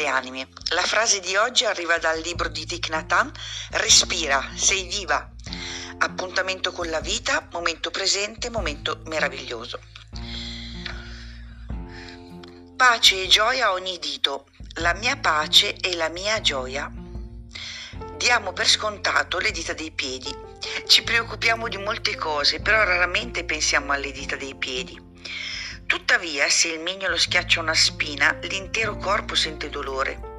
delle anime. La frase di oggi arriva dal libro di Thich Nhat Hanh, Respira, sei viva. Appuntamento con la vita, momento presente, momento meraviglioso. Pace e gioia a ogni dito, la mia pace e la mia gioia. Diamo per scontato le dita dei piedi. Ci preoccupiamo di molte cose, però raramente pensiamo alle dita dei piedi. Tuttavia, se il mignolo schiaccia una spina, l'intero corpo sente dolore.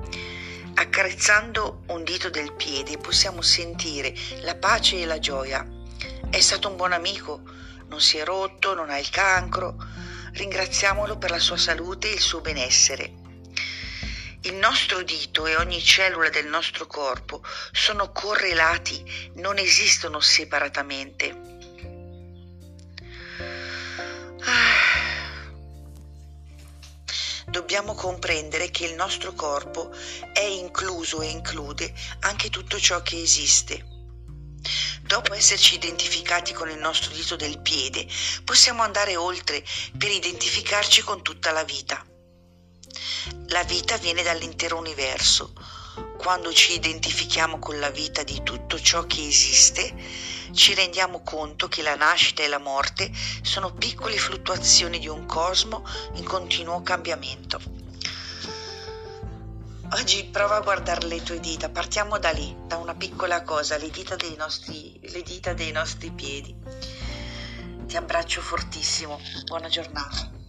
Accarezzando un dito del piede possiamo sentire la pace e la gioia. È stato un buon amico, non si è rotto, non ha il cancro, ringraziamolo per la sua salute e il suo benessere. Il nostro dito e ogni cellula del nostro corpo sono correlati, non esistono separatamente. Dobbiamo comprendere che il nostro corpo è incluso e include anche tutto ciò che esiste. Dopo esserci identificati con il nostro dito del piede, possiamo andare oltre per identificarci con tutta la vita. La vita viene dall'intero universo. Quando ci identifichiamo con la vita di tutto ciò che esiste, ci rendiamo conto che la nascita e la morte sono piccole fluttuazioni di un cosmo in continuo cambiamento. Oggi prova a guardare le tue dita, partiamo da lì, da una piccola cosa, le dita dei nostri, dita dei nostri piedi. Ti abbraccio fortissimo, buona giornata.